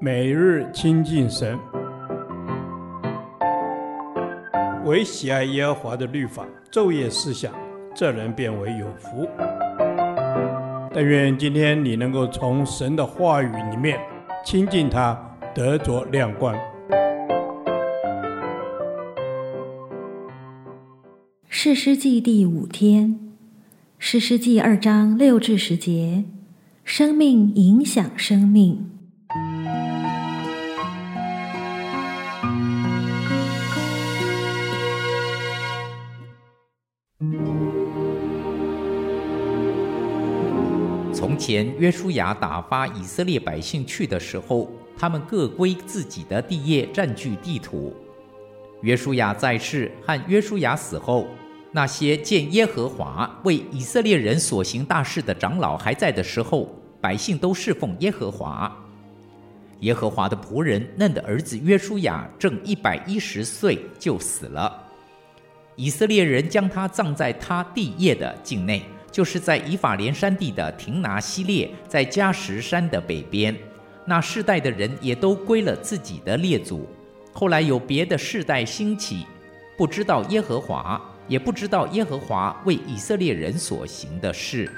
每日亲近神，唯喜爱耶和华的律法，昼夜思想，这人便为有福。但愿今天你能够从神的话语里面亲近他，得着亮光。士师记第五天，士师记二章六至十节，生命影响生命。前约书亚打发以色列百姓去的时候，他们各归自己的地业，占据地土。约书亚在世和约书亚死后，那些见耶和华为以色列人所行大事的长老还在的时候，百姓都侍奉耶和华。耶和华的仆人嫩的儿子约书亚正一百一十岁就死了，以色列人将他葬在他地业的境内。就是在以法莲山地的亭拿西列，在加什山的北边，那世代的人也都归了自己的列祖。后来有别的世代兴起，不知道耶和华，也不知道耶和华为以色列人所行的事。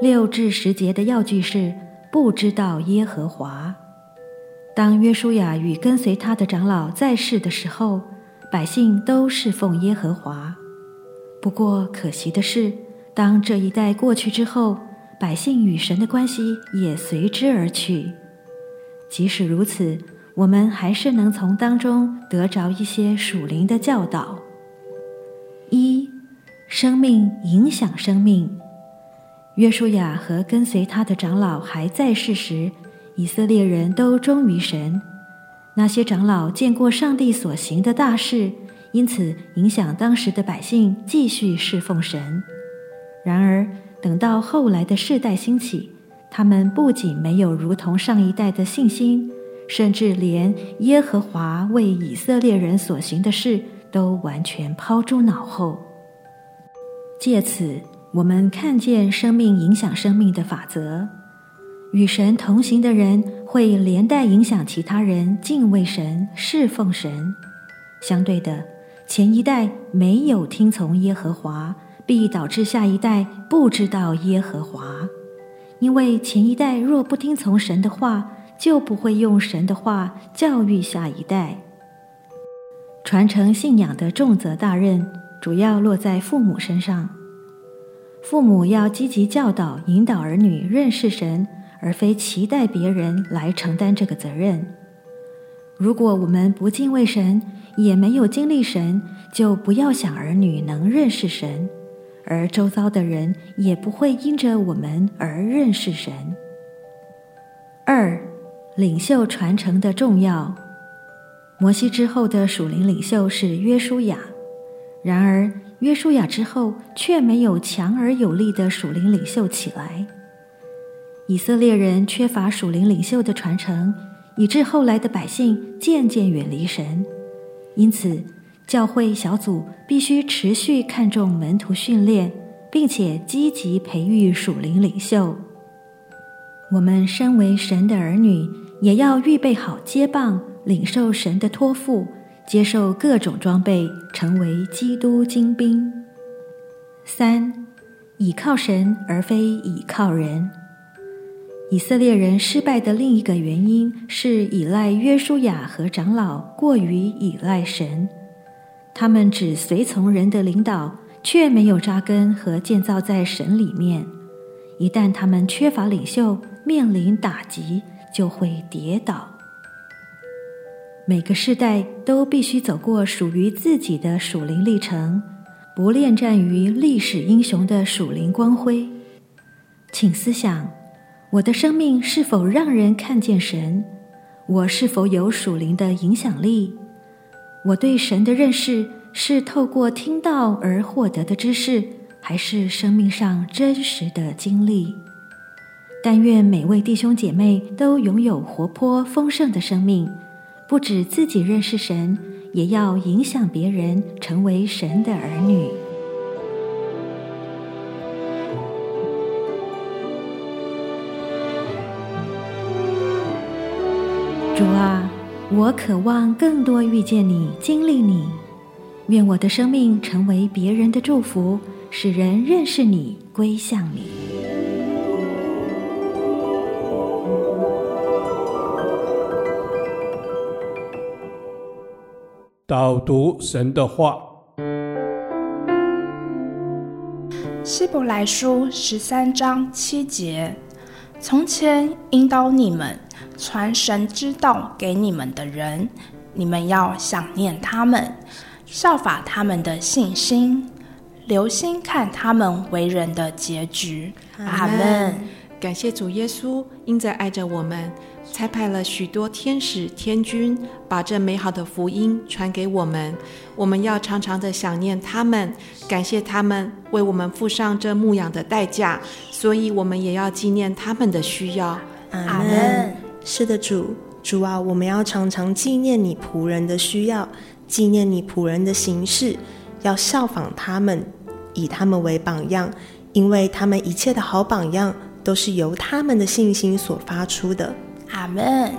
六至十节的要句是。不知道耶和华。当约书亚与跟随他的长老在世的时候，百姓都侍奉耶和华。不过可惜的是，当这一代过去之后，百姓与神的关系也随之而去。即使如此，我们还是能从当中得着一些属灵的教导。一，生命影响生命。约书亚和跟随他的长老还在世时，以色列人都忠于神。那些长老见过上帝所行的大事，因此影响当时的百姓继续侍奉神。然而，等到后来的世代兴起，他们不仅没有如同上一代的信心，甚至连耶和华为以色列人所行的事都完全抛诸脑后。借此，我们看见生命影响生命的法则，与神同行的人会连带影响其他人敬畏神、侍奉神。相对的，前一代没有听从耶和华，必导致下一代不知道耶和华。因为前一代若不听从神的话，就不会用神的话教育下一代。传承信仰的重责大任，主要落在父母身上。父母要积极教导、引导儿女认识神，而非期待别人来承担这个责任。如果我们不敬畏神，也没有经历神，就不要想儿女能认识神，而周遭的人也不会因着我们而认识神。二、领袖传承的重要。摩西之后的属灵领袖是约书亚，然而，约书亚之后，却没有强而有力的属灵领袖起来。以色列人缺乏属灵领袖的传承，以致后来的百姓渐渐远离神。因此，教会小组必须持续看重门徒训练，并且积极培育属灵领袖。我们身为神的儿女，也要预备好接棒，领受神的托付。接受各种装备，成为基督精兵。三，倚靠神而非倚靠人。以色列人失败的另一个原因是依赖约书亚和长老过于依赖神，他们只随从人的领导，却没有扎根和建造在神里面。一旦他们缺乏领袖，面临打击，就会跌倒。每个世代都必须走过属于自己的属灵历程，不恋战于历史英雄的属灵光辉。请思想：我的生命是否让人看见神？我是否有属灵的影响力？我对神的认识是透过听到而获得的知识，还是生命上真实的经历？但愿每位弟兄姐妹都拥有活泼丰盛的生命。不止自己认识神，也要影响别人成为神的儿女。主啊，我渴望更多遇见你，经历你。愿我的生命成为别人的祝福，使人认识你，归向你。导读神的话，希伯来书十三章七节：从前引导你们、传神之道给你们的人，你们要想念他们。效法他们的信心，留心看他们为人的结局。阿门。感谢主耶稣，因在爱着我们，差派了许多天使天君，把这美好的福音传给我们。我们要常常的想念他们，感谢他们为我们付上这牧养的代价，所以我们也要纪念他们的需要。阿门。是的，主，主啊，我们要常常纪念你仆人的需要。纪念你仆人的行事，要效仿他们，以他们为榜样，因为他们一切的好榜样都是由他们的信心所发出的。阿门。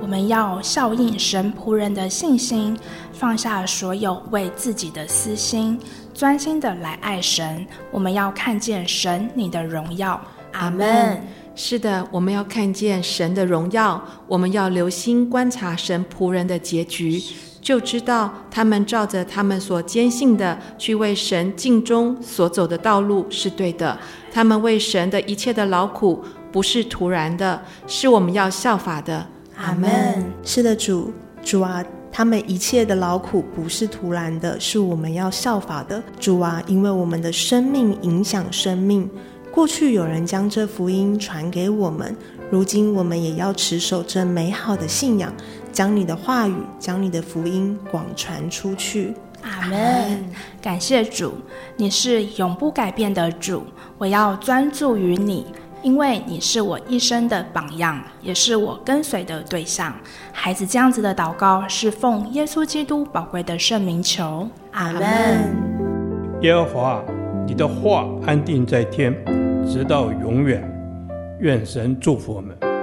我们要效应神仆人的信心，放下所有为自己的私心，专心的来爱神。我们要看见神你的荣耀。阿门。是的，我们要看见神的荣耀，我们要留心观察神仆人的结局。就知道他们照着他们所坚信的去为神尽忠所走的道路是对的。他们为神的一切的劳苦不是徒然的，是我们要效法的。阿门。是的，主，主啊，他们一切的劳苦不是徒然的，是我们要效法的。主啊，因为我们的生命影响生命，过去有人将这福音传给我们，如今我们也要持守这美好的信仰。将你的话语，将你的福音广传出去。阿门。感谢主，你是永不改变的主。我要专注于你，因为你是我一生的榜样，也是我跟随的对象。孩子这样子的祷告，是奉耶稣基督宝贵的圣名求。阿门。耶和华，你的话安定在天，直到永远。愿神祝福我们。